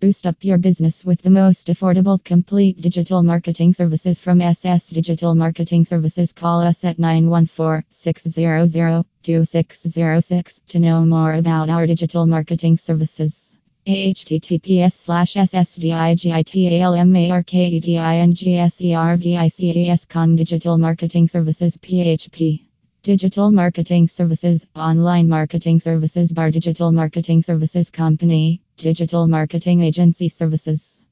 Boost up your business with the most affordable complete digital marketing services from SS Digital Marketing Services. Call us at 914 600 2606 to know more about our digital marketing services. https slash ssdigitalmarketingservices.com Digital Marketing Services PHP Digital Marketing Services, Online Marketing Services Bar Digital Marketing Services Company, Digital Marketing Agency Services.